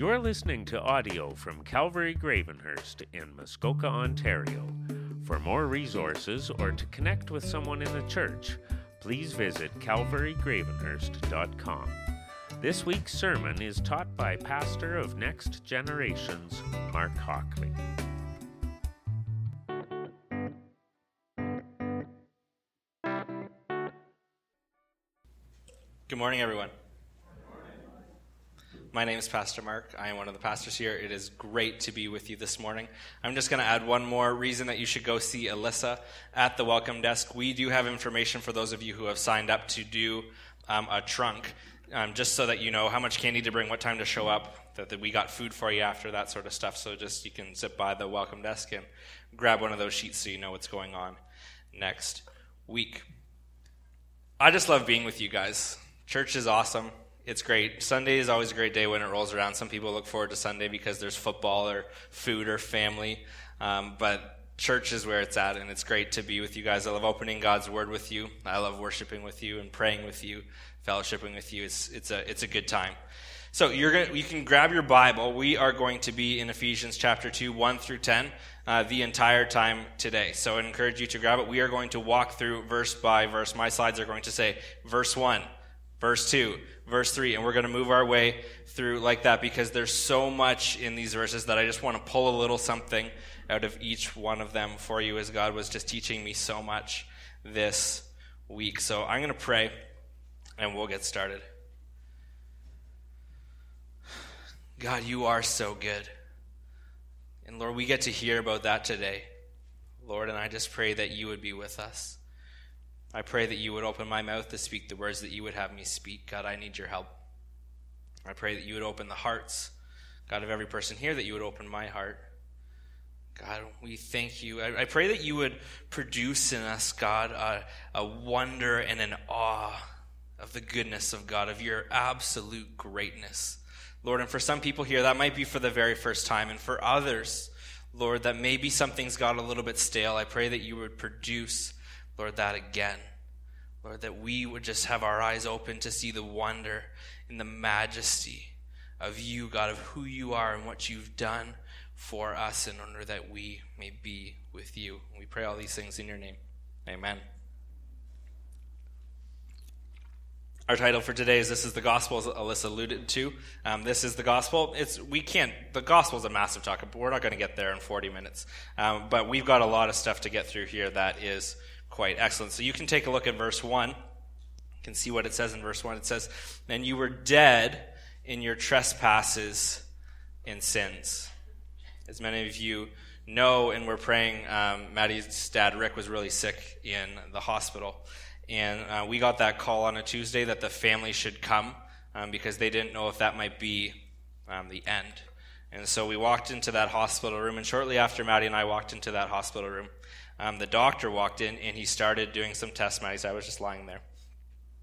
You're listening to audio from Calvary Gravenhurst in Muskoka, Ontario. For more resources or to connect with someone in the church, please visit calvarygravenhurst.com. This week's sermon is taught by pastor of Next Generations, Mark Hockley. Good morning, everyone. My name is Pastor Mark. I am one of the pastors here. It is great to be with you this morning. I'm just going to add one more reason that you should go see Alyssa at the welcome desk. We do have information for those of you who have signed up to do um, a trunk, um, just so that you know how much candy to bring, what time to show up, that, that we got food for you after, that sort of stuff. So just you can zip by the welcome desk and grab one of those sheets so you know what's going on next week. I just love being with you guys. Church is awesome. It's great. Sunday is always a great day when it rolls around. Some people look forward to Sunday because there's football or food or family. Um, but church is where it's at, and it's great to be with you guys. I love opening God's Word with you. I love worshiping with you and praying with you, fellowshipping with you. It's, it's, a, it's a good time. So you're gonna, you can grab your Bible. We are going to be in Ephesians chapter 2, 1 through 10, uh, the entire time today. So I encourage you to grab it. We are going to walk through verse by verse. My slides are going to say verse 1, verse 2, verse 3. And we're going to move our way through like that because there's so much in these verses that I just want to pull a little something out of each one of them for you as God was just teaching me so much this week. So I'm going to pray and we'll get started. God, you are so good. And Lord, we get to hear about that today. Lord, and I just pray that you would be with us. I pray that you would open my mouth to speak the words that you would have me speak. God, I need your help. I pray that you would open the hearts, God, of every person here, that you would open my heart. God, we thank you. I, I pray that you would produce in us, God, a, a wonder and an awe of the goodness of God, of your absolute greatness. Lord, and for some people here, that might be for the very first time. And for others, Lord, that maybe something's got a little bit stale. I pray that you would produce Lord, that again. Lord, that we would just have our eyes open to see the wonder and the majesty of you, God, of who you are and what you've done for us in order that we may be with you. We pray all these things in your name. Amen. Our title for today is "This is the Gospel," as Alyssa alluded to. Um, this is the gospel. It's we can't. The gospel is a massive topic, but we're not going to get there in 40 minutes. Um, but we've got a lot of stuff to get through here that is quite excellent. So you can take a look at verse 1. You can see what it says in verse 1. It says, And you were dead in your trespasses and sins. As many of you know, and we're praying, um, Maddie's dad, Rick, was really sick in the hospital. And uh, we got that call on a Tuesday that the family should come um, because they didn't know if that might be um, the end. And so we walked into that hospital room, and shortly after Maddie and I walked into that hospital room, um, the doctor walked in and he started doing some tests. Maddie I was just lying there.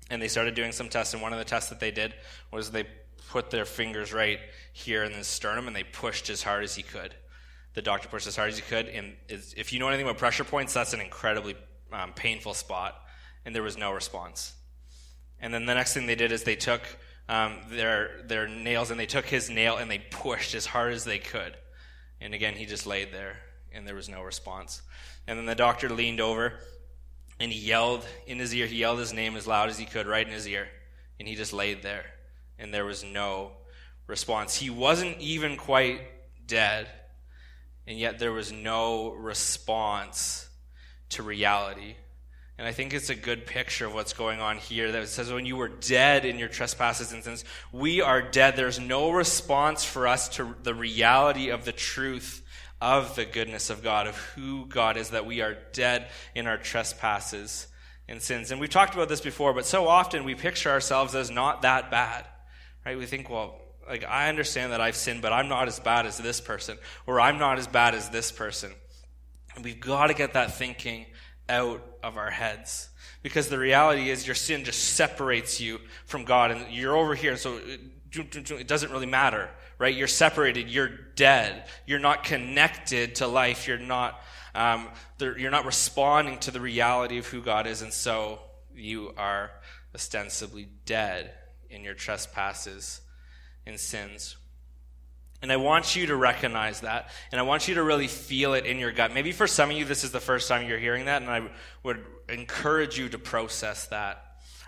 And they started doing some tests, and one of the tests that they did was they put their fingers right here in the sternum and they pushed as hard as he could. The doctor pushed as hard as he could, and if you know anything about pressure points, that's an incredibly um, painful spot, and there was no response. And then the next thing they did is they took um, their their nails and they took his nail and they pushed as hard as they could, and again he just laid there, and there was no response. And then the doctor leaned over and he yelled in his ear. He yelled his name as loud as he could, right in his ear. And he just laid there. And there was no response. He wasn't even quite dead. And yet there was no response to reality. And I think it's a good picture of what's going on here that says, when you were dead in your trespasses and sins, we are dead. There's no response for us to the reality of the truth of the goodness of God, of who God is, that we are dead in our trespasses and sins. And we've talked about this before, but so often we picture ourselves as not that bad, right? We think, well, like, I understand that I've sinned, but I'm not as bad as this person, or I'm not as bad as this person. And we've got to get that thinking out of our heads. Because the reality is, your sin just separates you from God, and you're over here, so it doesn't really matter right? You're separated. You're dead. You're not connected to life. You're not, um, you're not responding to the reality of who God is. And so you are ostensibly dead in your trespasses and sins. And I want you to recognize that. And I want you to really feel it in your gut. Maybe for some of you, this is the first time you're hearing that, and I would encourage you to process that.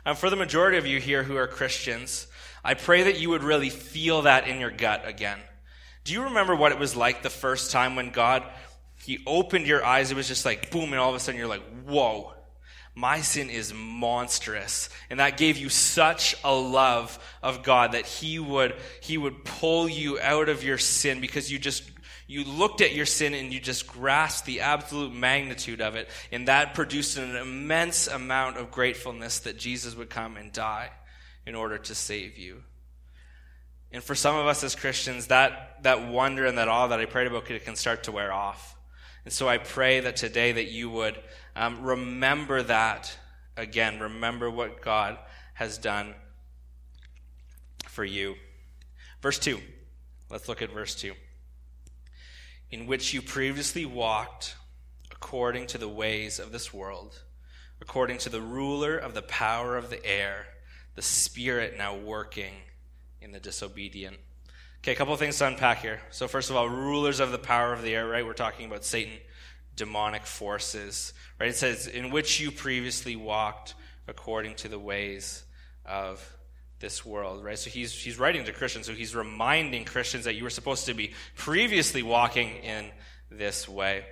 And for the majority of you here who are Christians, I pray that you would really feel that in your gut again. Do you remember what it was like the first time when God, He opened your eyes? It was just like boom, and all of a sudden you're like, whoa my sin is monstrous and that gave you such a love of god that he would he would pull you out of your sin because you just you looked at your sin and you just grasped the absolute magnitude of it and that produced an immense amount of gratefulness that jesus would come and die in order to save you and for some of us as christians that that wonder and that awe that i prayed about can start to wear off and so i pray that today that you would um, remember that again. Remember what God has done for you. Verse 2. Let's look at verse 2. In which you previously walked according to the ways of this world, according to the ruler of the power of the air, the spirit now working in the disobedient. Okay, a couple of things to unpack here. So, first of all, rulers of the power of the air, right? We're talking about Satan demonic forces. Right? It says, in which you previously walked according to the ways of this world, right? So he's, he's writing to Christians, so he's reminding Christians that you were supposed to be previously walking in this way.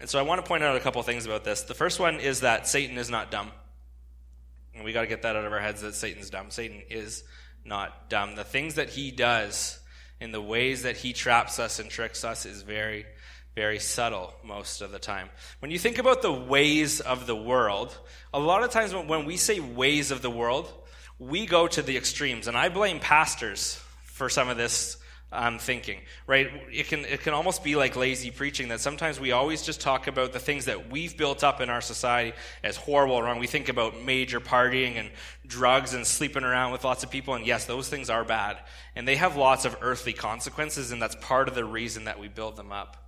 And so I want to point out a couple things about this. The first one is that Satan is not dumb. And we got to get that out of our heads that Satan's dumb. Satan is not dumb. The things that he does and the ways that he traps us and tricks us is very very subtle most of the time. When you think about the ways of the world, a lot of times when we say ways of the world, we go to the extremes. And I blame pastors for some of this um, thinking, right? It can, it can almost be like lazy preaching that sometimes we always just talk about the things that we've built up in our society as horrible wrong. We think about major partying and drugs and sleeping around with lots of people. And yes, those things are bad. And they have lots of earthly consequences, and that's part of the reason that we build them up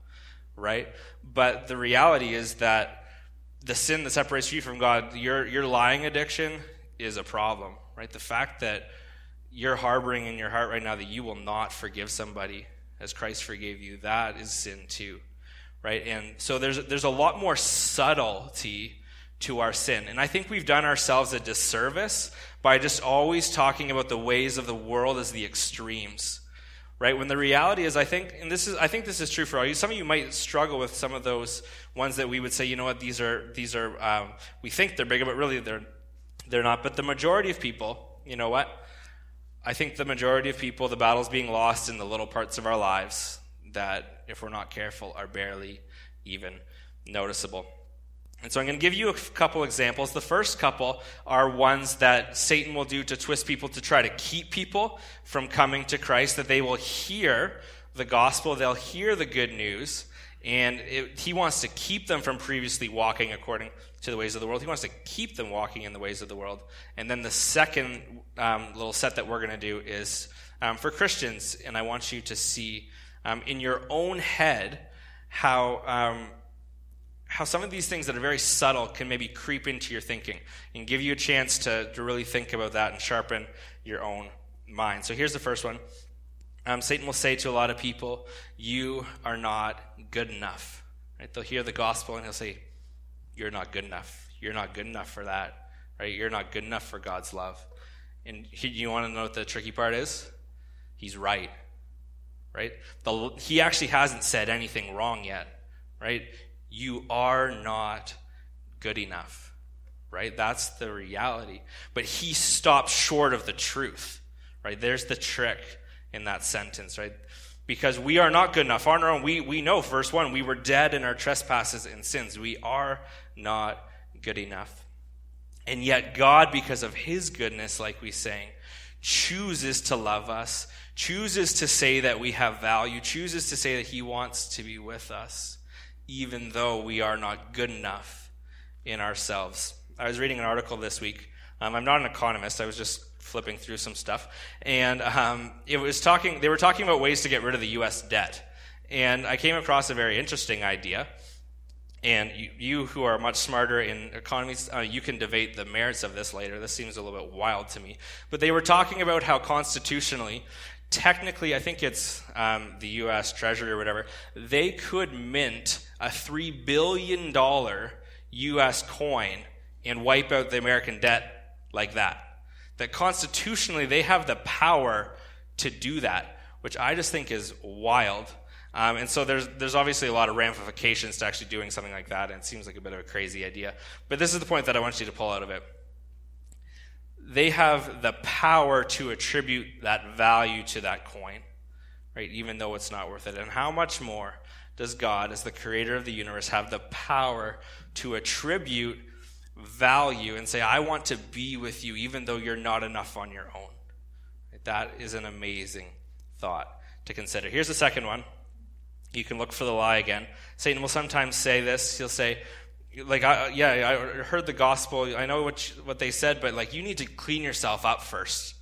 right? But the reality is that the sin that separates you from God, your, your lying addiction is a problem, right? The fact that you're harboring in your heart right now that you will not forgive somebody as Christ forgave you, that is sin too, right? And so there's, there's a lot more subtlety to our sin. And I think we've done ourselves a disservice by just always talking about the ways of the world as the extremes right? When the reality is, I think, and this is, I think this is true for all you. Some of you might struggle with some of those ones that we would say, you know what, these are, these are, um, we think they're bigger, but really they're, they're not. But the majority of people, you know what? I think the majority of people, the battle's being lost in the little parts of our lives that, if we're not careful, are barely even noticeable. And so I'm going to give you a couple examples. The first couple are ones that Satan will do to twist people to try to keep people from coming to Christ, that they will hear the gospel, they'll hear the good news, and it, he wants to keep them from previously walking according to the ways of the world. He wants to keep them walking in the ways of the world. And then the second um, little set that we're going to do is um, for Christians, and I want you to see um, in your own head how um, how some of these things that are very subtle can maybe creep into your thinking and give you a chance to, to really think about that and sharpen your own mind. So here's the first one um, Satan will say to a lot of people, You are not good enough. Right? They'll hear the gospel and he'll say, You're not good enough. You're not good enough for that. Right? You're not good enough for God's love. And he, you want to know what the tricky part is? He's right. Right? The, he actually hasn't said anything wrong yet. Right? you are not good enough, right? That's the reality. But he stops short of the truth, right? There's the trick in that sentence, right? Because we are not good enough. On our own, we, we know, verse 1, we were dead in our trespasses and sins. We are not good enough. And yet, God, because of his goodness, like we sang, chooses to love us, chooses to say that we have value, chooses to say that he wants to be with us even though we are not good enough in ourselves. I was reading an article this week. Um, I'm not an economist. I was just flipping through some stuff, and um, it was talking. They were talking about ways to get rid of the U.S. debt, and I came across a very interesting idea. And you, you who are much smarter in economies, uh, you can debate the merits of this later. This seems a little bit wild to me. But they were talking about how constitutionally technically, I think it's um, the U.S. Treasury or whatever, they could mint a $3 billion U.S. coin and wipe out the American debt like that. That constitutionally, they have the power to do that, which I just think is wild. Um, and so there's, there's obviously a lot of ramifications to actually doing something like that, and it seems like a bit of a crazy idea. But this is the point that I want you to pull out of it. They have the power to attribute that value to that coin, right? Even though it's not worth it. And how much more does God, as the creator of the universe, have the power to attribute value and say, I want to be with you even though you're not enough on your own? That is an amazing thought to consider. Here's the second one. You can look for the lie again. Satan will sometimes say this. He'll say, like, I, yeah, I heard the gospel. I know what, you, what they said, but like, you need to clean yourself up first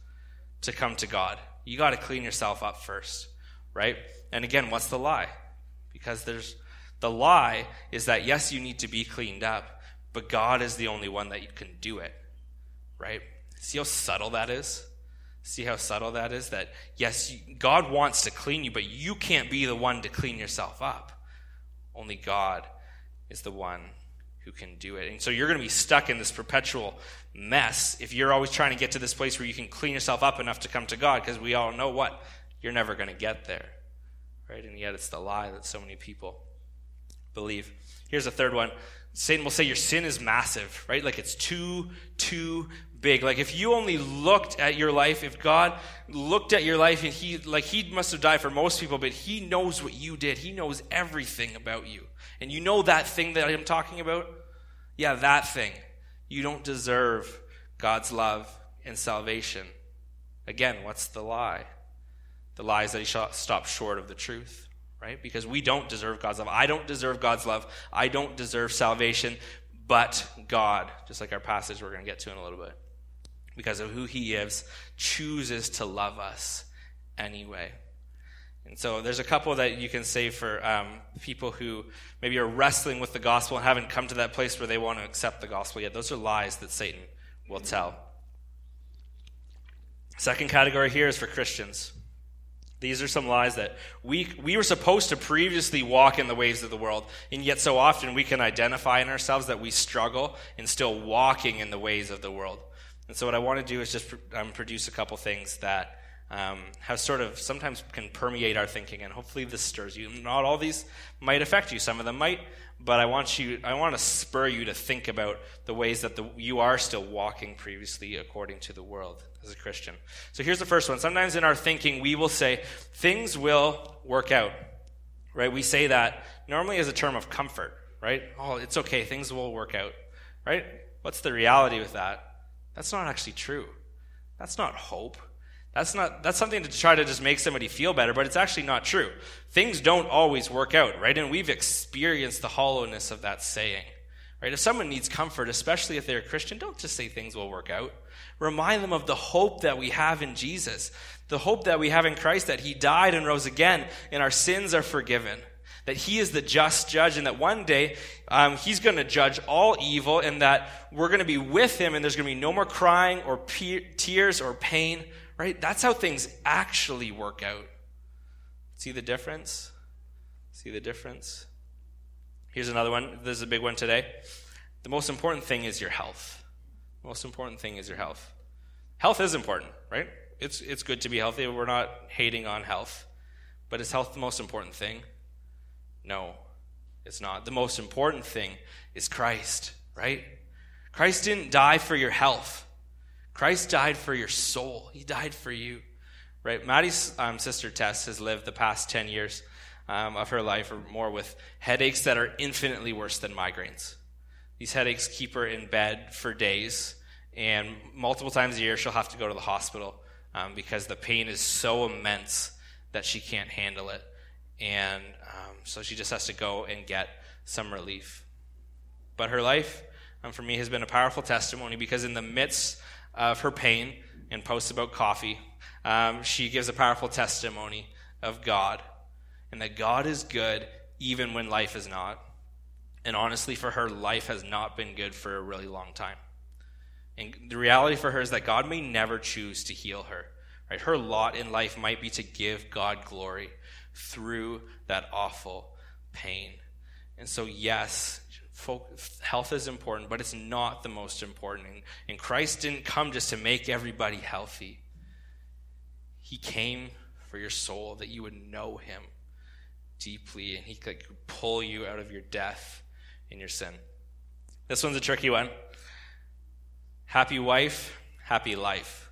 to come to God. You got to clean yourself up first, right? And again, what's the lie? Because there's the lie is that yes, you need to be cleaned up, but God is the only one that can do it, right? See how subtle that is? See how subtle that is? That, yes, God wants to clean you, but you can't be the one to clean yourself up. Only God is the one who can do it. And so you're going to be stuck in this perpetual mess if you're always trying to get to this place where you can clean yourself up enough to come to God, because we all know what? You're never going to get there. Right? And yet it's the lie that so many people believe. Here's a third one. Satan will say your sin is massive, right? Like it's too, too big. Like if you only looked at your life, if God looked at your life and he, like he must have died for most people, but he knows what you did. He knows everything about you. And you know that thing that I'm talking about? Yeah, that thing. You don't deserve God's love and salvation. Again, what's the lie? The lie is that he stopped short of the truth right? Because we don't deserve God's love. I don't deserve God's love. I don't deserve salvation, but God, just like our passage we're going to get to in a little bit, because of who He is, chooses to love us anyway. And so there's a couple that you can say for um, people who maybe are wrestling with the gospel and haven't come to that place where they want to accept the gospel yet. Those are lies that Satan will tell. Second category here is for Christians. These are some lies that we, we were supposed to previously walk in the ways of the world, and yet so often we can identify in ourselves that we struggle in still walking in the ways of the world. And so, what I want to do is just um, produce a couple things that um, have sort of sometimes can permeate our thinking, and hopefully this stirs you. Not all these might affect you; some of them might, but I want you, I want to spur you to think about the ways that the, you are still walking previously according to the world as a Christian. So here's the first one. Sometimes in our thinking, we will say, things will work out. Right? We say that normally as a term of comfort, right? Oh, it's okay, things will work out. Right? What's the reality with that? That's not actually true. That's not hope. That's not that's something to try to just make somebody feel better, but it's actually not true. Things don't always work out, right? And we've experienced the hollowness of that saying. Right? If someone needs comfort, especially if they're a Christian, don't just say things will work out. Remind them of the hope that we have in Jesus, the hope that we have in Christ that He died and rose again, and our sins are forgiven. That He is the just judge, and that one day um, He's going to judge all evil, and that we're going to be with Him, and there's going to be no more crying or pe- tears or pain. Right? That's how things actually work out. See the difference? See the difference? Here's another one. This is a big one today. The most important thing is your health. The most important thing is your health. Health is important, right? It's, it's good to be healthy. We're not hating on health. But is health the most important thing? No, it's not. The most important thing is Christ, right? Christ didn't die for your health. Christ died for your soul. He died for you, right? Maddie's um, sister Tess has lived the past 10 years um, of her life or more with headaches that are infinitely worse than migraines. These headaches keep her in bed for days, and multiple times a year she'll have to go to the hospital um, because the pain is so immense that she can't handle it. And um, so she just has to go and get some relief. But her life, um, for me, has been a powerful testimony because in the midst of her pain and posts about coffee, um, she gives a powerful testimony of God and that God is good even when life is not. And honestly, for her, life has not been good for a really long time. And the reality for her is that God may never choose to heal her Right? Her lot in life might be to give God glory through that awful pain. And so, yes, health is important, but it's not the most important. And Christ didn't come just to make everybody healthy, He came for your soul that you would know Him deeply and He could pull you out of your death and your sin. This one's a tricky one. Happy wife, happy life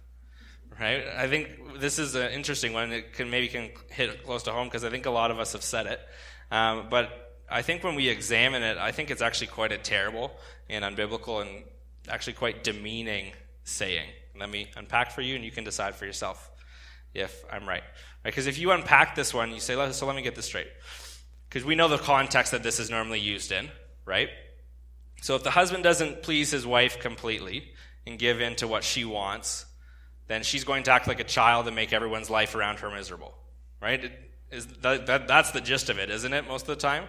right? I think this is an interesting one. It can maybe can hit close to home because I think a lot of us have said it. Um, but I think when we examine it, I think it's actually quite a terrible and unbiblical and actually quite demeaning saying. Let me unpack for you, and you can decide for yourself if I'm right. Because right? if you unpack this one, you say, so let me get this straight. Because we know the context that this is normally used in, right? So if the husband doesn't please his wife completely and give in to what she wants, then she's going to act like a child and make everyone's life around her miserable. Right? Is that, that, that's the gist of it, isn't it, most of the time?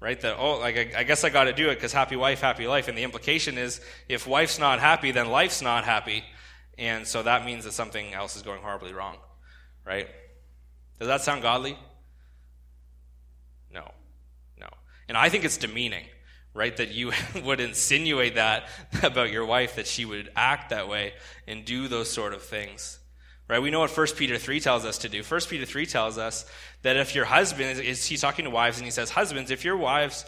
Right? That, oh, like, I, I guess I got to do it because happy wife, happy life. And the implication is if wife's not happy, then life's not happy. And so that means that something else is going horribly wrong. Right? Does that sound godly? No. No. And I think it's demeaning right? That you would insinuate that about your wife, that she would act that way and do those sort of things. Right? We know what 1 Peter 3 tells us to do. 1 Peter 3 tells us that if your husband, is, he's talking to wives and he says, Husbands, if your wives,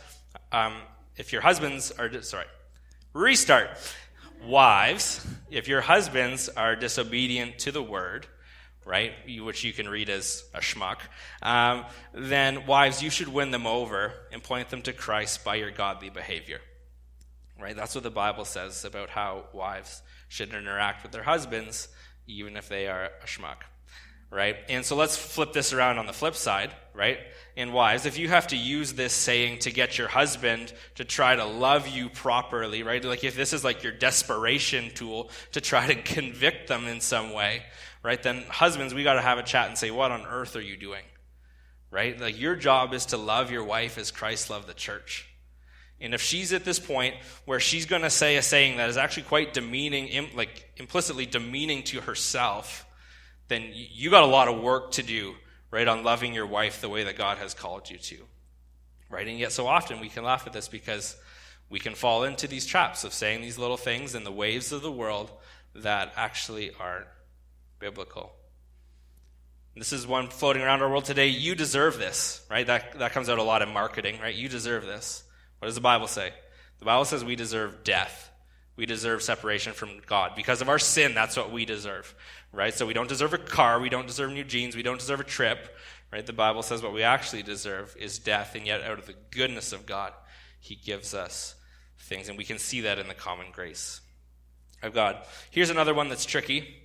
um, if your husbands are, sorry, restart. Wives, if your husbands are disobedient to the word, right, which you can read as a schmuck, um, then wives, you should win them over and point them to Christ by your godly behavior. Right? That's what the Bible says about how wives should interact with their husbands, even if they are a schmuck. Right? And so let's flip this around on the flip side, right? And wives, if you have to use this saying to get your husband to try to love you properly, right? Like if this is like your desperation tool to try to convict them in some way, right? Then husbands, we got to have a chat and say, what on earth are you doing? Right? Like your job is to love your wife as Christ loved the church. And if she's at this point where she's going to say a saying that is actually quite demeaning, like implicitly demeaning to herself, then you got a lot of work to do, right, on loving your wife the way that God has called you to. Right? And yet so often we can laugh at this because we can fall into these traps of saying these little things in the waves of the world that actually aren't biblical. This is one floating around our world today. You deserve this, right? That, that comes out a lot in marketing, right? You deserve this. What does the Bible say? The Bible says we deserve death. We deserve separation from God. Because of our sin, that's what we deserve, right? So we don't deserve a car. We don't deserve new jeans. We don't deserve a trip, right? The Bible says what we actually deserve is death. And yet, out of the goodness of God, He gives us things. And we can see that in the common grace of God. Here's another one that's tricky.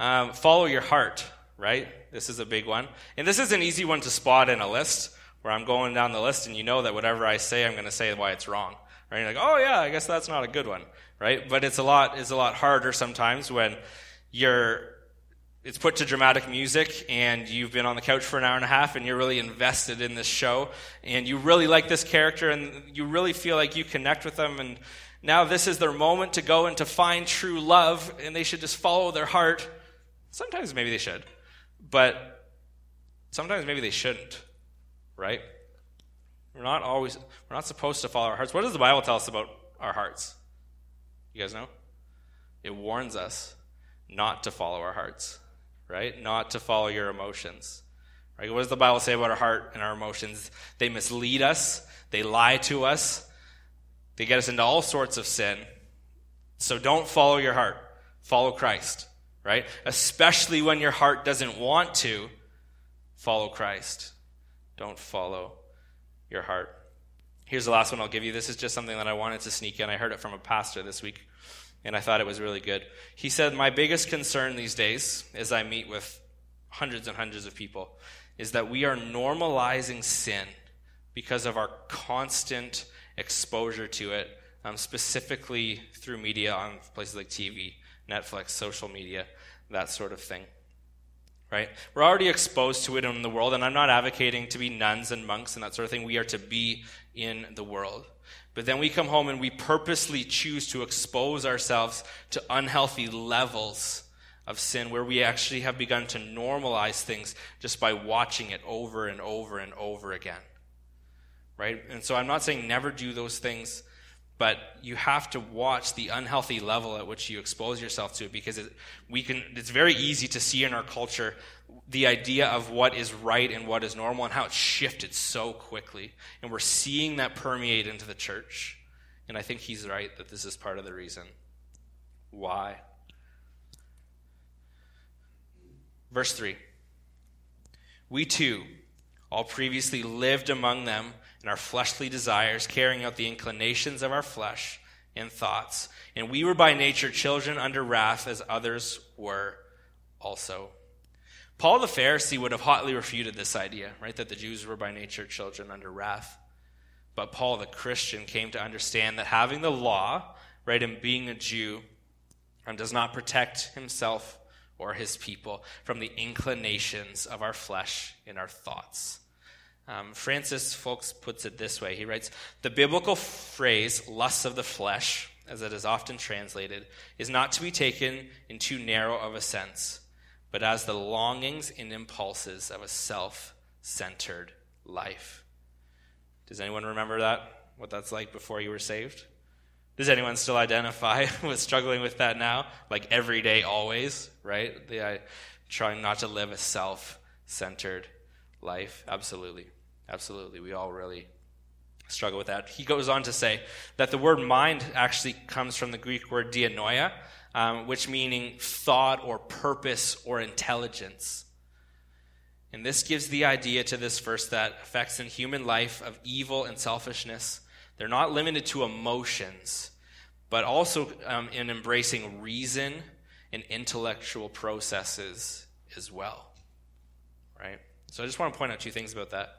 Um, follow your heart, right? This is a big one. And this is an easy one to spot in a list where I'm going down the list and you know that whatever I say, I'm going to say why it's wrong. Right? You're like, oh yeah, I guess that's not a good one, right? But it's a lot, it's a lot harder sometimes when you're, it's put to dramatic music and you've been on the couch for an hour and a half and you're really invested in this show and you really like this character and you really feel like you connect with them and now this is their moment to go and to find true love and they should just follow their heart Sometimes maybe they should, but sometimes maybe they shouldn't, right? We're not always, we're not supposed to follow our hearts. What does the Bible tell us about our hearts? You guys know? It warns us not to follow our hearts, right? Not to follow your emotions. Right? What does the Bible say about our heart and our emotions? They mislead us, they lie to us, they get us into all sorts of sin. So don't follow your heart. Follow Christ right? Especially when your heart doesn't want to follow Christ. Don't follow your heart. Here's the last one I'll give you. This is just something that I wanted to sneak in. I heard it from a pastor this week, and I thought it was really good. He said, My biggest concern these days, as I meet with hundreds and hundreds of people, is that we are normalizing sin because of our constant exposure to it, um, specifically through media on places like TV, Netflix, social media that sort of thing. Right? We're already exposed to it in the world, and I'm not advocating to be nuns and monks and that sort of thing. We are to be in the world. But then we come home and we purposely choose to expose ourselves to unhealthy levels of sin where we actually have begun to normalize things just by watching it over and over and over again. Right? And so I'm not saying never do those things, but you have to watch the unhealthy level at which you expose yourself to it because it, we can it's very easy to see in our culture the idea of what is right and what is normal and how it's shifted so quickly. And we're seeing that permeate into the church. And I think he's right that this is part of the reason. Why? Verse 3 We too all previously lived among them in our fleshly desires, carrying out the inclinations of our flesh and thoughts. And we were by nature children under wrath, as others were also. Paul the Pharisee would have hotly refuted this idea, right? That the Jews were by nature children under wrath. But Paul the Christian came to understand that having the law, right, and being a Jew, and does not protect himself or his people from the inclinations of our flesh and our thoughts. Um, Francis Foulkes puts it this way. He writes The biblical phrase, lusts of the flesh, as it is often translated, is not to be taken in too narrow of a sense, but as the longings and impulses of a self centered life. Does anyone remember that? What that's like before you were saved? Does anyone still identify with struggling with that now? Like every day, always, right? The, uh, trying not to live a self centered life. Absolutely. Absolutely. We all really struggle with that. He goes on to say that the word mind actually comes from the Greek word dianoia, um, which meaning thought or purpose or intelligence. And this gives the idea to this verse that effects in human life of evil and selfishness they're not limited to emotions, but also um, in embracing reason and intellectual processes as well. Right? So I just want to point out two things about that.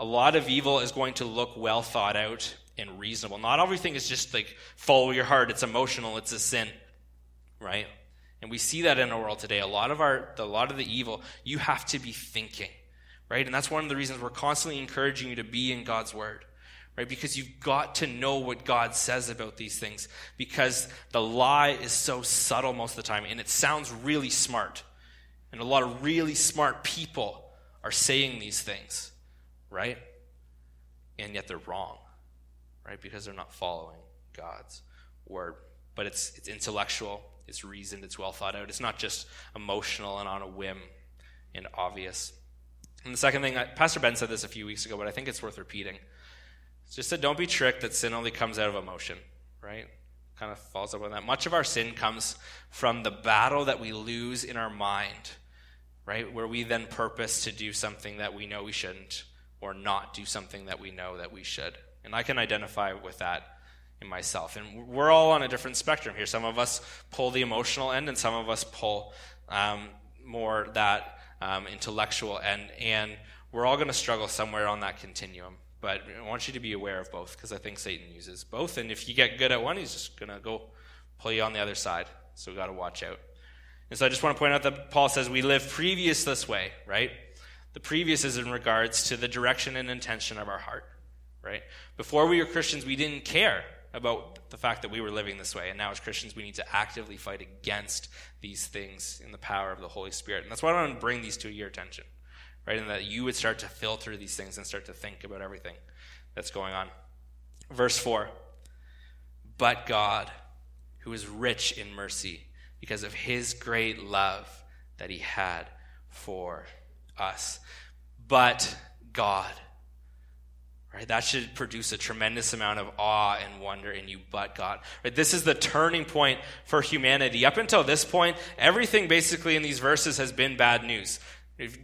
A lot of evil is going to look well thought out and reasonable. Not everything is just like follow your heart, it's emotional, it's a sin. Right? And we see that in our world today. A lot of our a lot of the evil, you have to be thinking. Right? And that's one of the reasons we're constantly encouraging you to be in God's word right? Because you've got to know what God says about these things because the lie is so subtle most of the time and it sounds really smart. And a lot of really smart people are saying these things, right? And yet they're wrong, right? Because they're not following God's word. But it's, it's intellectual, it's reasoned, it's well thought out. It's not just emotional and on a whim and obvious. And the second thing, Pastor Ben said this a few weeks ago, but I think it's worth repeating. It's just that don't be tricked that sin only comes out of emotion, right? Kind of falls up on that. Much of our sin comes from the battle that we lose in our mind, right? Where we then purpose to do something that we know we shouldn't or not do something that we know that we should. And I can identify with that in myself. And we're all on a different spectrum here. Some of us pull the emotional end, and some of us pull um, more that um, intellectual end. And we're all going to struggle somewhere on that continuum. But I want you to be aware of both because I think Satan uses both. And if you get good at one, he's just going to go pull you on the other side. So we've got to watch out. And so I just want to point out that Paul says we live previous this way, right? The previous is in regards to the direction and intention of our heart, right? Before we were Christians, we didn't care about the fact that we were living this way. And now, as Christians, we need to actively fight against these things in the power of the Holy Spirit. And that's why I want to bring these to your attention right? And that you would start to filter these things and start to think about everything that's going on. Verse 4 But God, who is rich in mercy, because of his great love that he had for us. But God. Right? That should produce a tremendous amount of awe and wonder in you, but God. Right? This is the turning point for humanity. Up until this point, everything basically in these verses has been bad news.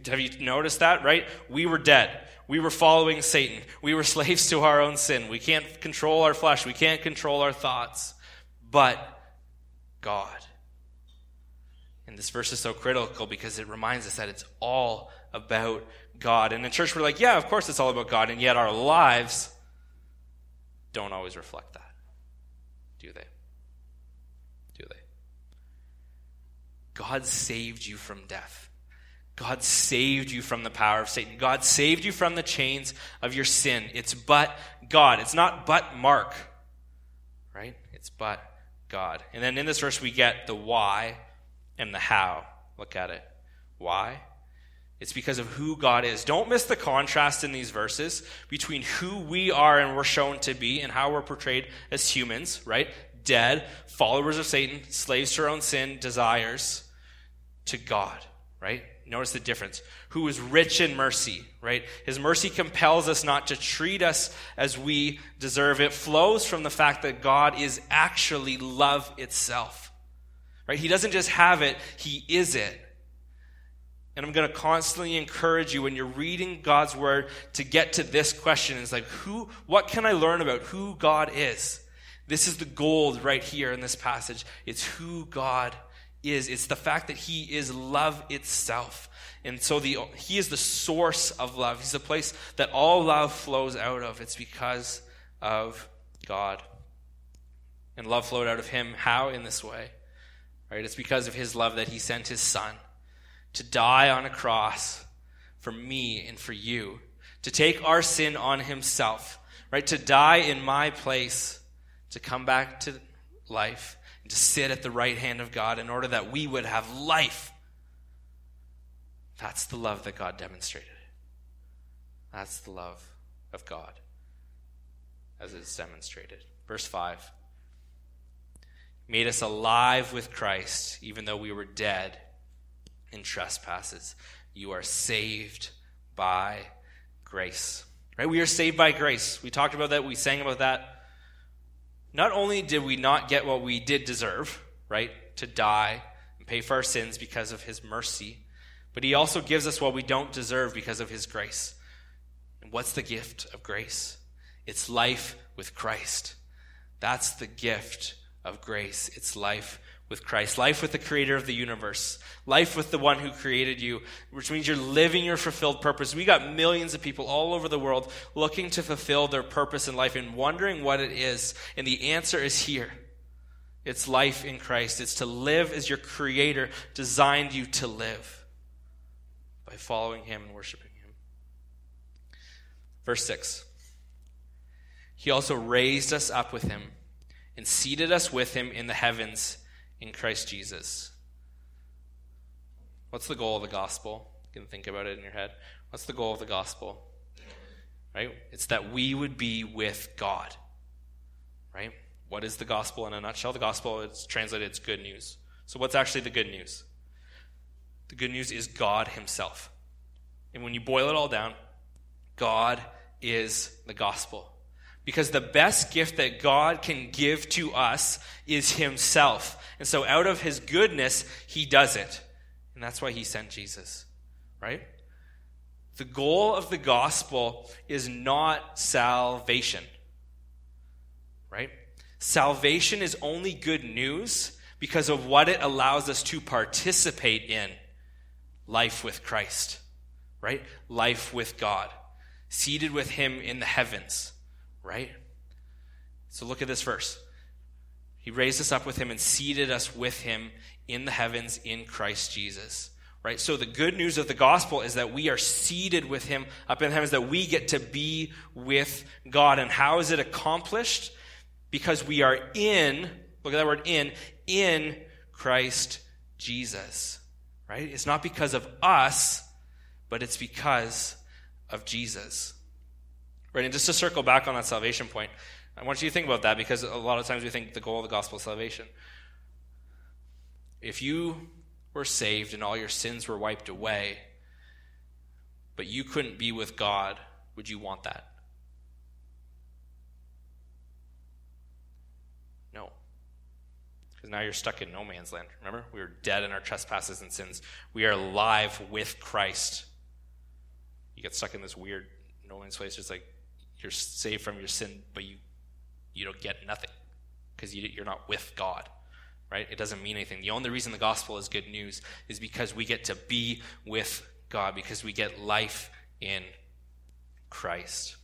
Have you noticed that, right? We were dead. We were following Satan. We were slaves to our own sin. We can't control our flesh. We can't control our thoughts. But God. And this verse is so critical because it reminds us that it's all about God. And in church, we're like, yeah, of course it's all about God. And yet our lives don't always reflect that. Do they? Do they? God saved you from death. God saved you from the power of Satan. God saved you from the chains of your sin. It's but God. It's not but Mark, right? It's but God. And then in this verse, we get the why and the how. Look at it. Why? It's because of who God is. Don't miss the contrast in these verses between who we are and we're shown to be and how we're portrayed as humans, right? Dead, followers of Satan, slaves to our own sin, desires, to God, right? Notice the difference. Who is rich in mercy, right? His mercy compels us not to treat us as we deserve. It flows from the fact that God is actually love itself, right? He doesn't just have it, He is it. And I'm going to constantly encourage you when you're reading God's word to get to this question. It's like, who, what can I learn about who God is? This is the gold right here in this passage. It's who God is. It's the fact that He is love itself. And so the, He is the source of love. He's the place that all love flows out of. It's because of God. And love flowed out of Him. How? In this way. Right? It's because of His love that He sent His Son to die on a cross for me and for you, to take our sin on himself, right? To die in my place, to come back to life, and to sit at the right hand of God in order that we would have life. That's the love that God demonstrated. That's the love of God as it's demonstrated. Verse 5 made us alive with Christ, even though we were dead in trespasses. You are saved by grace. Right? We are saved by grace. We talked about that. We sang about that. Not only did we not get what we did deserve, right? To die and pay for our sins because of his mercy, but he also gives us what we don't deserve because of his grace. And what's the gift of grace? It's life with Christ. That's the gift of grace. It's life with Christ, life with the creator of the universe, life with the one who created you, which means you're living your fulfilled purpose. We got millions of people all over the world looking to fulfill their purpose in life and wondering what it is. And the answer is here. It's life in Christ. It's to live as your creator designed you to live by following him and worshiping him. Verse 6. He also raised us up with him and seated us with him in the heavens in Christ Jesus. What's the goal of the gospel? You can think about it in your head. What's the goal of the gospel? Right? It's that we would be with God. Right? What is the gospel in a nutshell? The gospel, it's translated it's good news. So what's actually the good news? The good news is God himself. And when you boil it all down, God is the gospel. Because the best gift that God can give to us is Himself. And so, out of His goodness, He does it. And that's why He sent Jesus, right? The goal of the gospel is not salvation, right? Salvation is only good news because of what it allows us to participate in life with Christ, right? Life with God, seated with Him in the heavens right? So look at this verse. He raised us up with him and seated us with him in the heavens in Christ Jesus. Right? So the good news of the gospel is that we are seated with him up in the heavens, that we get to be with God. And how is it accomplished? Because we are in, look at that word in, in Christ Jesus. Right? It's not because of us, but it's because of Jesus. Right? And just to circle back on that salvation point, I want you to think about that because a lot of times we think the goal of the gospel is salvation. If you were saved and all your sins were wiped away, but you couldn't be with God, would you want that? No. Because now you're stuck in no man's land. Remember? We were dead in our trespasses and sins. We are alive with Christ. You get stuck in this weird no man's place. It's like you're saved from your sin, but you you don't get nothing because you, you're not with God. Right? It doesn't mean anything. The only reason the gospel is good news is because we get to be with God, because we get life in Christ.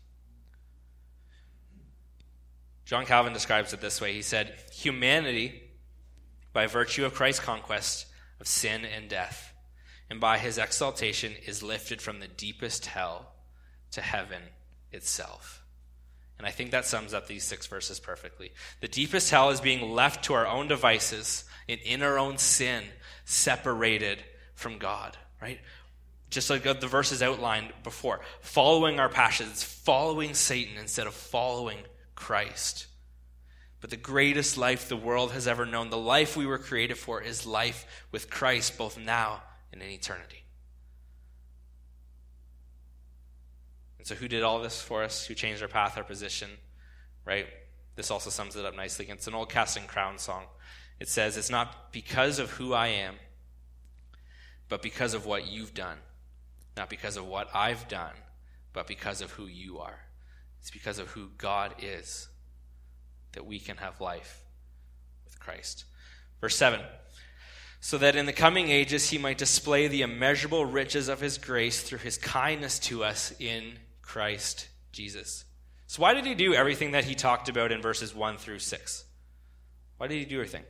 John Calvin describes it this way. He said, Humanity, by virtue of Christ's conquest of sin and death, and by his exaltation, is lifted from the deepest hell to heaven itself. And I think that sums up these six verses perfectly. The deepest hell is being left to our own devices and in our own sin, separated from God, right? Just like the verses outlined before, following our passions, following Satan instead of following Christ. But the greatest life the world has ever known, the life we were created for, is life with Christ, both now and in eternity. And so, who did all this for us? Who changed our path, our position? Right? This also sums it up nicely. It's an old Casting Crown song. It says, It's not because of who I am, but because of what you've done. Not because of what I've done, but because of who you are. It's because of who God is that we can have life with Christ. Verse 7 So that in the coming ages he might display the immeasurable riches of his grace through his kindness to us in Christ Jesus. So, why did he do everything that he talked about in verses 1 through 6? Why did he do everything?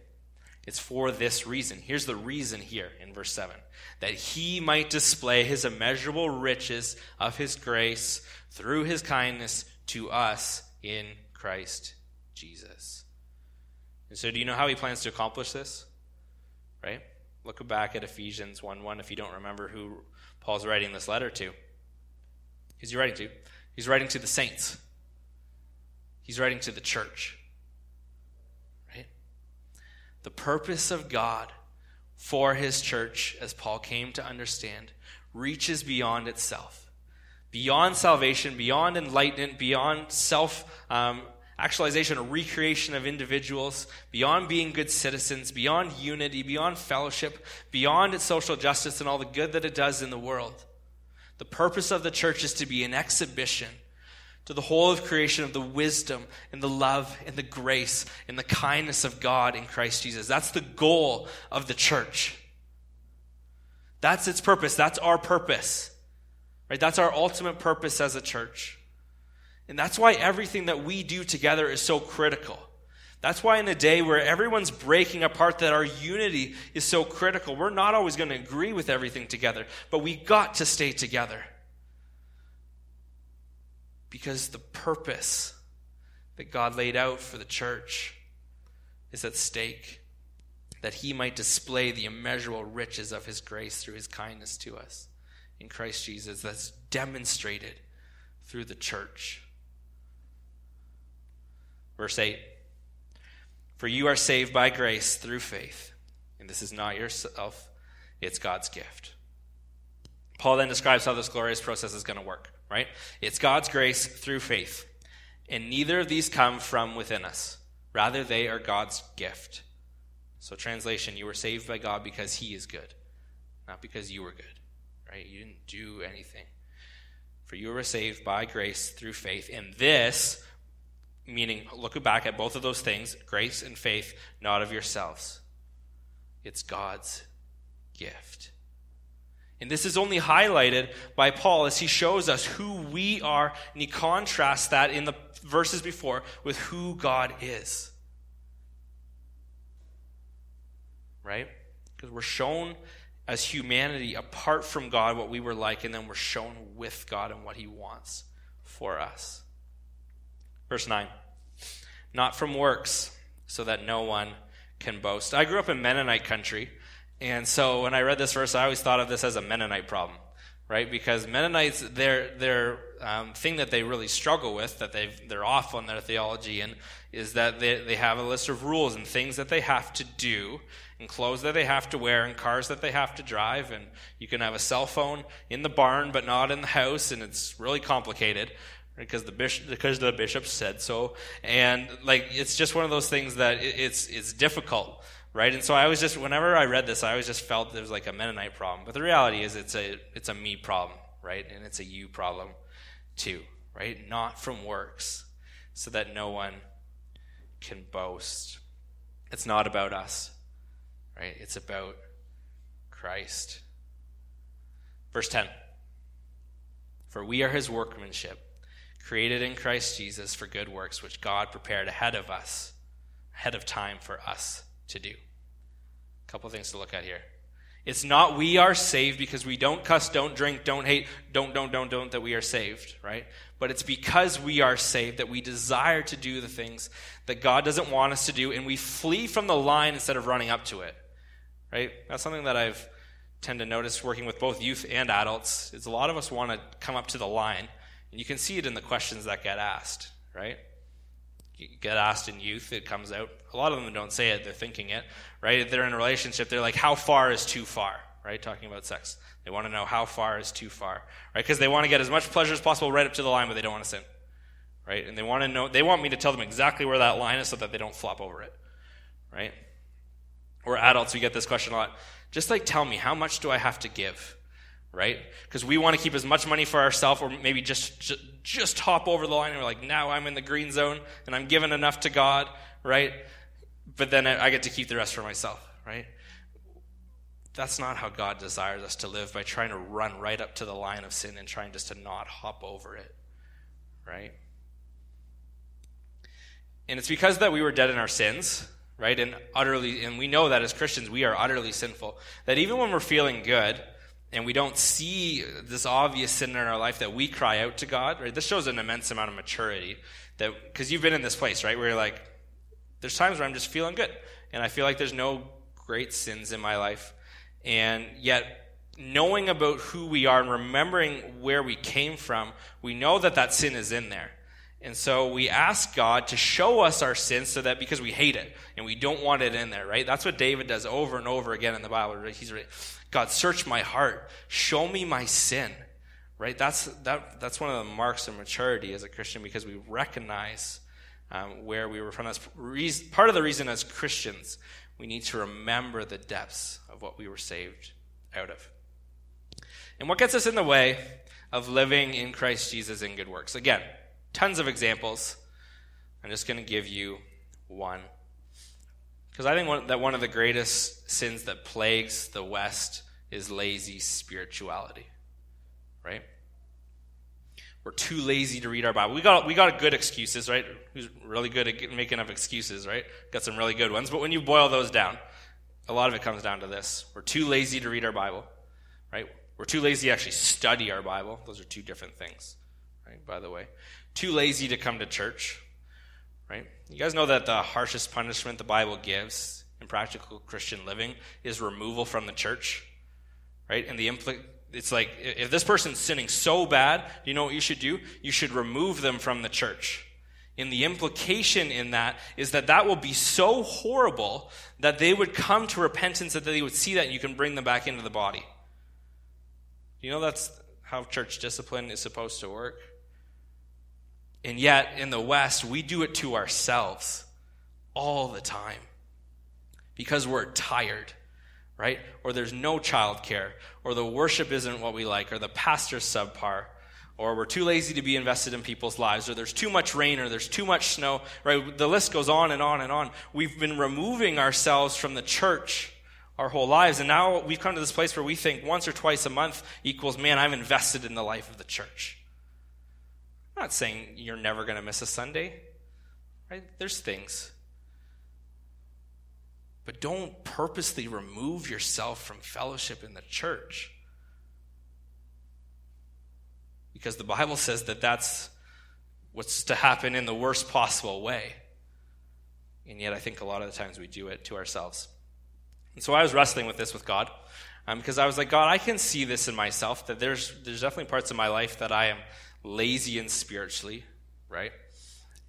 It's for this reason. Here's the reason here in verse 7 that he might display his immeasurable riches of his grace through his kindness to us in Christ Jesus. And so, do you know how he plans to accomplish this? Right? Look back at Ephesians 1 1 if you don't remember who Paul's writing this letter to. Who's he writing to? He's writing to the saints, he's writing to the church. Right? The purpose of God for his church, as Paul came to understand, reaches beyond itself. Beyond salvation, beyond enlightenment, beyond self um, actualization or recreation of individuals, beyond being good citizens, beyond unity, beyond fellowship, beyond its social justice and all the good that it does in the world. The purpose of the church is to be an exhibition to the whole of creation of the wisdom and the love and the grace and the kindness of God in Christ Jesus. That's the goal of the church. That's its purpose. That's our purpose. Right? That's our ultimate purpose as a church. And that's why everything that we do together is so critical. That's why in a day where everyone's breaking apart that our unity is so critical. We're not always going to agree with everything together, but we got to stay together. Because the purpose that God laid out for the church is at stake. That he might display the immeasurable riches of his grace through his kindness to us in Christ Jesus, that's demonstrated through the church. Verse 8 For you are saved by grace through faith, and this is not yourself, it's God's gift. Paul then describes how this glorious process is going to work right? It's God's grace through faith. And neither of these come from within us. Rather, they are God's gift. So, translation, you were saved by God because He is good, not because you were good, right? You didn't do anything. For you were saved by grace through faith. And this, meaning, look back at both of those things grace and faith, not of yourselves. It's God's gift. And this is only highlighted by Paul as he shows us who we are, and he contrasts that in the verses before with who God is. Right? Because we're shown as humanity apart from God what we were like, and then we're shown with God and what he wants for us. Verse 9 Not from works, so that no one can boast. I grew up in Mennonite country. And so when I read this verse, I always thought of this as a Mennonite problem, right? Because Mennonites, their their um, thing that they really struggle with, that they they're off on their theology, and is that they they have a list of rules and things that they have to do, and clothes that they have to wear, and cars that they have to drive, and you can have a cell phone in the barn but not in the house, and it's really complicated because the bishop because the bishop said so and like it's just one of those things that it's it's difficult right? And so I was just, whenever I read this, I always just felt there was like a Mennonite problem. But the reality is, it's a it's a me problem, right? And it's a you problem too, right? Not from works, so that no one can boast. It's not about us, right? It's about Christ. Verse 10 For we are his workmanship, created in Christ Jesus for good works, which God prepared ahead of us, ahead of time for us to do. A couple things to look at here. It's not we are saved because we don't cuss, don't drink, don't hate, don't, don't, don't, don't, that we are saved, right? But it's because we are saved that we desire to do the things that God doesn't want us to do, and we flee from the line instead of running up to it, right? That's something that I've tend to notice working with both youth and adults is a lot of us want to come up to the line, and you can see it in the questions that get asked, right? You get asked in youth, it comes out. A lot of them don't say it, they're thinking it, right? If they're in a relationship, they're like, how far is too far, right? Talking about sex. They want to know how far is too far, right? Because they want to get as much pleasure as possible right up to the line, but they don't want to sin, right? And they want to know, they want me to tell them exactly where that line is so that they don't flop over it, right? Or adults, we get this question a lot. Just like tell me, how much do I have to give? Right? Because we want to keep as much money for ourselves, or maybe just, just just hop over the line and we're like, now I'm in the green zone and I'm giving enough to God, right? But then I get to keep the rest for myself, right? That's not how God desires us to live by trying to run right up to the line of sin and trying just to not hop over it, right? And it's because that we were dead in our sins, right? And utterly, and we know that as Christians, we are utterly sinful. That even when we're feeling good and we don't see this obvious sin in our life, that we cry out to God, right? This shows an immense amount of maturity. That because you've been in this place, right, where you're like, there's times where I'm just feeling good, and I feel like there's no great sins in my life, and yet knowing about who we are and remembering where we came from, we know that that sin is in there. And so we ask God to show us our sins so that because we hate it and we don't want it in there, right? That's what David does over and over again in the Bible. Right? He's right. God, search my heart. Show me my sin. Right? That's that that's one of the marks of maturity as a Christian because we recognize um, where we were from. That's reason, part of the reason as Christians we need to remember the depths of what we were saved out of. And what gets us in the way of living in Christ Jesus in good works? Again, tons of examples. I'm just going to give you one. Because I think one, that one of the greatest sins that plagues the West is lazy spirituality. Right? We're too lazy to read our Bible. We got, we got good excuses, right? Who's really good at making up excuses, right? Got some really good ones. But when you boil those down, a lot of it comes down to this. We're too lazy to read our Bible, right? We're too lazy to actually study our Bible. Those are two different things, right? By the way too lazy to come to church, right? You guys know that the harshest punishment the Bible gives in practical Christian living is removal from the church, right? And the impl- it's like if this person's sinning so bad, you know what you should do? You should remove them from the church. And the implication in that is that that will be so horrible that they would come to repentance, that they would see that and you can bring them back into the body. You know that's how church discipline is supposed to work? And yet, in the West, we do it to ourselves all the time because we're tired, right? Or there's no childcare, or the worship isn't what we like, or the pastor's subpar, or we're too lazy to be invested in people's lives, or there's too much rain, or there's too much snow, right? The list goes on and on and on. We've been removing ourselves from the church our whole lives, and now we've come to this place where we think once or twice a month equals, man, I'm invested in the life of the church. I'm not saying you're never going to miss a Sunday. Right? There's things. But don't purposely remove yourself from fellowship in the church. Because the Bible says that that's what's to happen in the worst possible way. And yet, I think a lot of the times we do it to ourselves. And so I was wrestling with this with God um, because I was like, God, I can see this in myself that there's, there's definitely parts of my life that I am lazy and spiritually, right?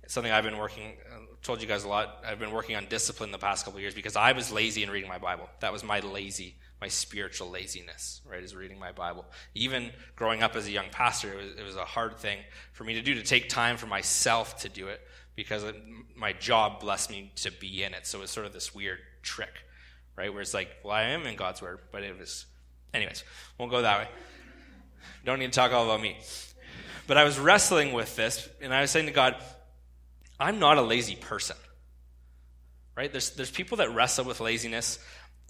It's something I've been working, uh, told you guys a lot. I've been working on discipline the past couple years because I was lazy in reading my Bible. That was my lazy, my spiritual laziness, right? Is reading my Bible. Even growing up as a young pastor, it was, it was a hard thing for me to do to take time for myself to do it because my job blessed me to be in it. So it was sort of this weird trick, right? Where it's like, well, I am in God's word, but it was, anyways, won't go that way. Don't need to talk all about me. But I was wrestling with this, and I was saying to God, I'm not a lazy person. Right? There's, there's people that wrestle with laziness.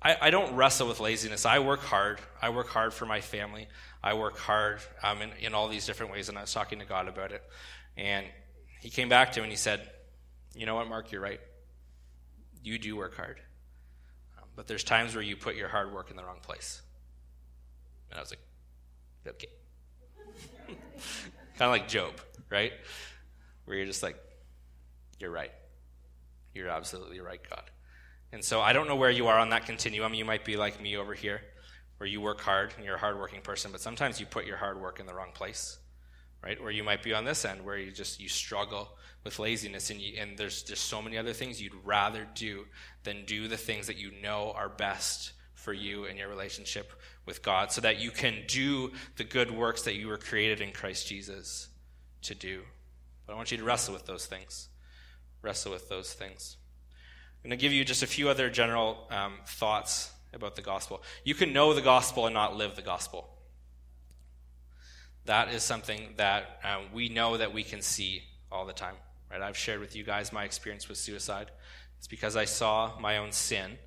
I, I don't wrestle with laziness. I work hard. I work hard for my family. I work hard um, in, in all these different ways, and I was talking to God about it. And he came back to me and he said, You know what, Mark, you're right. You do work hard. Um, but there's times where you put your hard work in the wrong place. And I was like, okay. kind of like Job, right? Where you're just like, you're right. You're absolutely right, God. And so I don't know where you are on that continuum. You might be like me over here, where you work hard and you're a hardworking person, but sometimes you put your hard work in the wrong place, right? Or you might be on this end where you just you struggle with laziness and, you, and there's just so many other things you'd rather do than do the things that you know are best for you and your relationship with God so that you can do the good works that you were created in Christ Jesus to do. But I want you to wrestle with those things. Wrestle with those things. I'm going to give you just a few other general um, thoughts about the gospel. You can know the gospel and not live the gospel. That is something that um, we know that we can see all the time. Right? I've shared with you guys my experience with suicide. It's because I saw my own sin,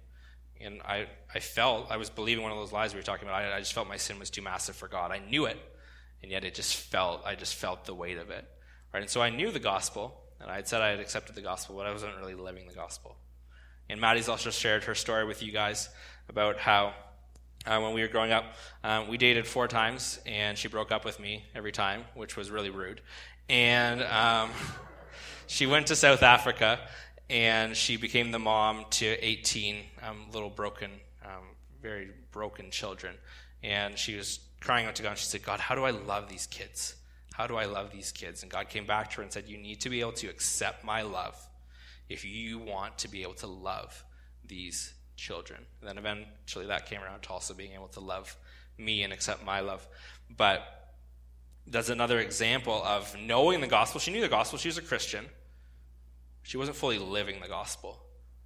and I, I felt I was believing one of those lies we were talking about. I, I just felt my sin was too massive for God. I knew it, and yet it just felt I just felt the weight of it. Right? And so I knew the gospel, and I had said I had accepted the gospel, but I wasn't really living the gospel. And Maddie's also shared her story with you guys about how uh, when we were growing up, um, we dated four times, and she broke up with me every time, which was really rude. And um, she went to South Africa, and she became the mom to 18 um, little broken, um, very broken children. And she was crying out to God. And she said, God, how do I love these kids? How do I love these kids? And God came back to her and said, You need to be able to accept my love if you want to be able to love these children. And then eventually that came around to also being able to love me and accept my love. But that's another example of knowing the gospel. She knew the gospel, she was a Christian. She wasn't fully living the gospel,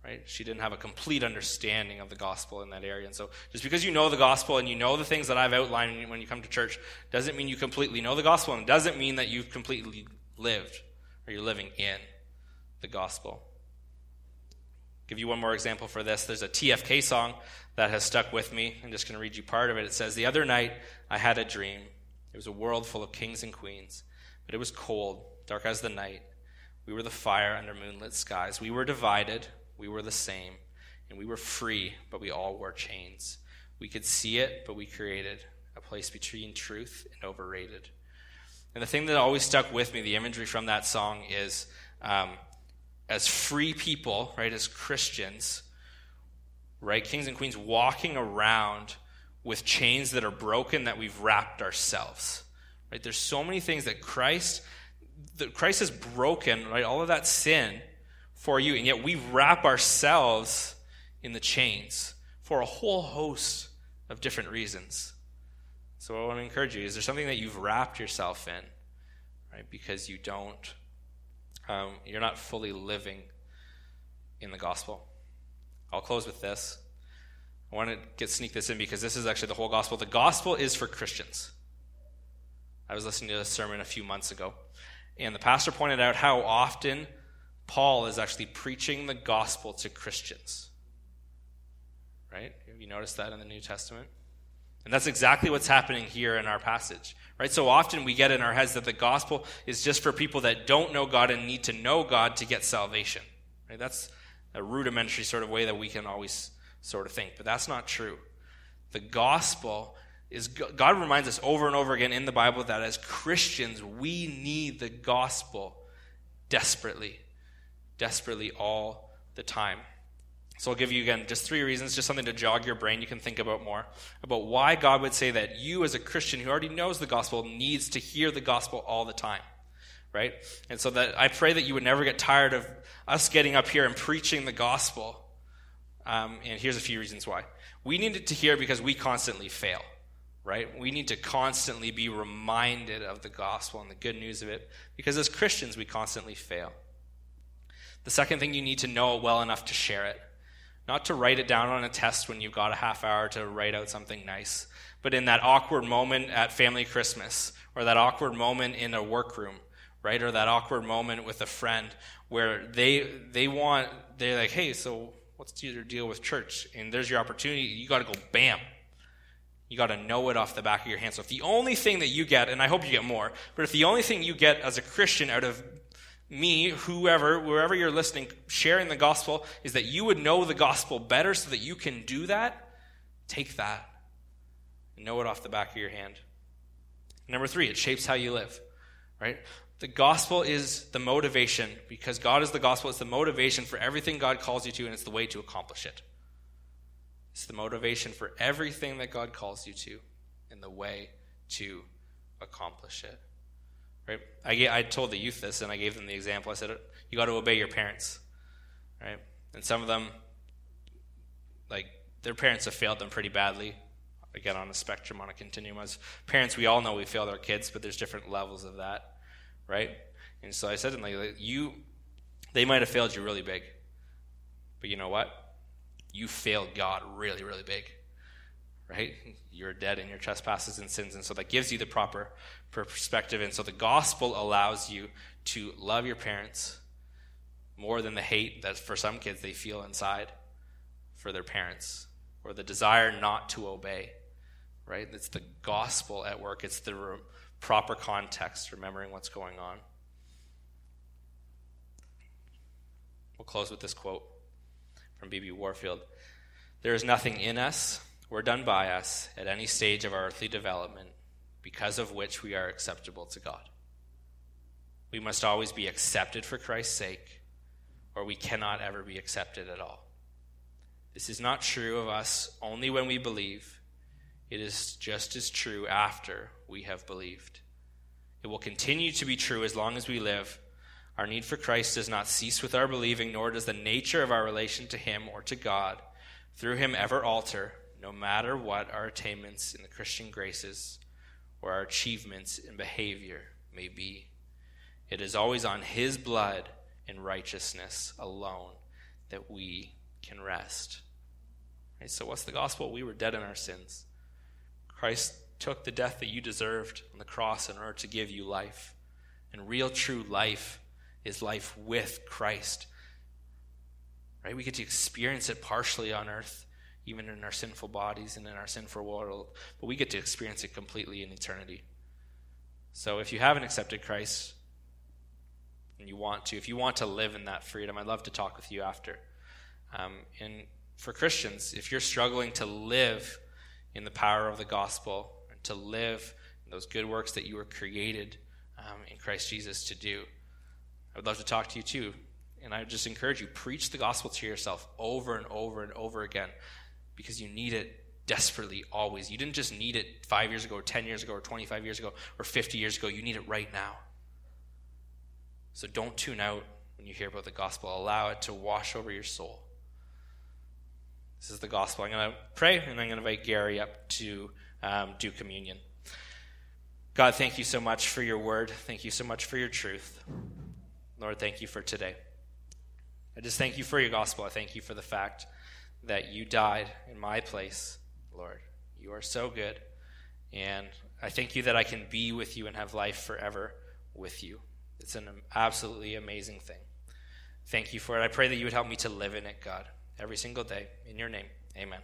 right? She didn't have a complete understanding of the gospel in that area. And so just because you know the gospel and you know the things that I've outlined when you come to church doesn't mean you completely know the gospel and doesn't mean that you've completely lived or you're living in the gospel. Give you one more example for this. There's a TFK song that has stuck with me. I'm just going to read you part of it. It says, The other night I had a dream. It was a world full of kings and queens, but it was cold, dark as the night. We were the fire under moonlit skies. We were divided. We were the same. And we were free, but we all wore chains. We could see it, but we created a place between truth and overrated. And the thing that always stuck with me, the imagery from that song, is um, as free people, right, as Christians, right, kings and queens walking around with chains that are broken that we've wrapped ourselves. Right? There's so many things that Christ that Christ has broken, right, all of that sin for you, and yet we wrap ourselves in the chains for a whole host of different reasons. So I want to encourage you: is there something that you've wrapped yourself in, right? Because you don't, um, you're not fully living in the gospel. I'll close with this. I want to get sneak this in because this is actually the whole gospel. The gospel is for Christians. I was listening to a sermon a few months ago, and the pastor pointed out how often Paul is actually preaching the gospel to Christians. Right? Have you noticed that in the New Testament? And that's exactly what's happening here in our passage. Right? So often we get in our heads that the gospel is just for people that don't know God and need to know God to get salvation. Right? That's a rudimentary sort of way that we can always sort of think, but that's not true. The gospel is God reminds us over and over again in the Bible that as Christians, we need the gospel desperately, desperately all the time. So I'll give you again just three reasons, just something to jog your brain you can think about more, about why God would say that you, as a Christian who already knows the gospel, needs to hear the gospel all the time. Right? And so that I pray that you would never get tired of us getting up here and preaching the gospel. Um, and here's a few reasons why. We need it to hear because we constantly fail right? We need to constantly be reminded of the gospel and the good news of it because as Christians, we constantly fail. The second thing you need to know well enough to share it. Not to write it down on a test when you've got a half hour to write out something nice, but in that awkward moment at family Christmas, or that awkward moment in a workroom, right? Or that awkward moment with a friend where they they want they're like, hey, so what's your deal with church? And there's your opportunity. You got to go, bam, you got to know it off the back of your hand. So if the only thing that you get, and I hope you get more, but if the only thing you get as a Christian out of me, whoever, wherever you're listening, sharing the gospel is that you would know the gospel better so that you can do that, take that and know it off the back of your hand. Number three, it shapes how you live, right? The gospel is the motivation because God is the gospel. It's the motivation for everything God calls you to, and it's the way to accomplish it. It's the motivation for everything that God calls you to, and the way to accomplish it. Right? I, I told the youth this, and I gave them the example. I said, "You got to obey your parents." Right? And some of them, like their parents, have failed them pretty badly. Again, on a spectrum, on a continuum. As parents, we all know we failed our kids, but there's different levels of that, right? And so I said to them, like, "You, they might have failed you really big, but you know what? You failed God really, really big." right? You're dead in your trespasses and sins. And so that gives you the proper perspective. And so the gospel allows you to love your parents more than the hate that for some kids they feel inside for their parents or the desire not to obey, right? It's the gospel at work, it's the re- proper context, remembering what's going on. We'll close with this quote from B.B. Warfield There is nothing in us or done by us at any stage of our earthly development, because of which we are acceptable to God. We must always be accepted for Christ's sake, or we cannot ever be accepted at all. This is not true of us only when we believe, it is just as true after we have believed. It will continue to be true as long as we live. Our need for Christ does not cease with our believing, nor does the nature of our relation to Him or to God through Him ever alter no matter what our attainments in the Christian graces or our achievements in behavior may be. It is always on His blood and righteousness alone that we can rest. Right, so, what's the gospel? We were dead in our sins. Christ took the death that you deserved on the cross in order to give you life. And real, true life is life with Christ. Right? We get to experience it partially on earth even in our sinful bodies and in our sinful world, but we get to experience it completely in eternity. So if you haven't accepted Christ and you want to, if you want to live in that freedom, I'd love to talk with you after. Um, and for Christians, if you're struggling to live in the power of the gospel, and to live in those good works that you were created um, in Christ Jesus to do, I would love to talk to you too. And I just encourage you, preach the gospel to yourself over and over and over again because you need it desperately always. You didn't just need it five years ago, or 10 years ago, or 25 years ago, or 50 years ago. You need it right now. So don't tune out when you hear about the gospel. Allow it to wash over your soul. This is the gospel. I'm going to pray, and I'm going to invite Gary up to um, do communion. God, thank you so much for your word. Thank you so much for your truth. Lord, thank you for today. I just thank you for your gospel. I thank you for the fact that you died in my place, Lord. You are so good. And I thank you that I can be with you and have life forever with you. It's an absolutely amazing thing. Thank you for it. I pray that you would help me to live in it, God, every single day. In your name, amen.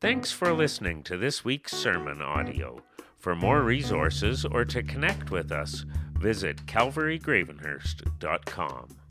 Thanks for listening to this week's sermon audio. For more resources or to connect with us, visit calvarygravenhurst.com.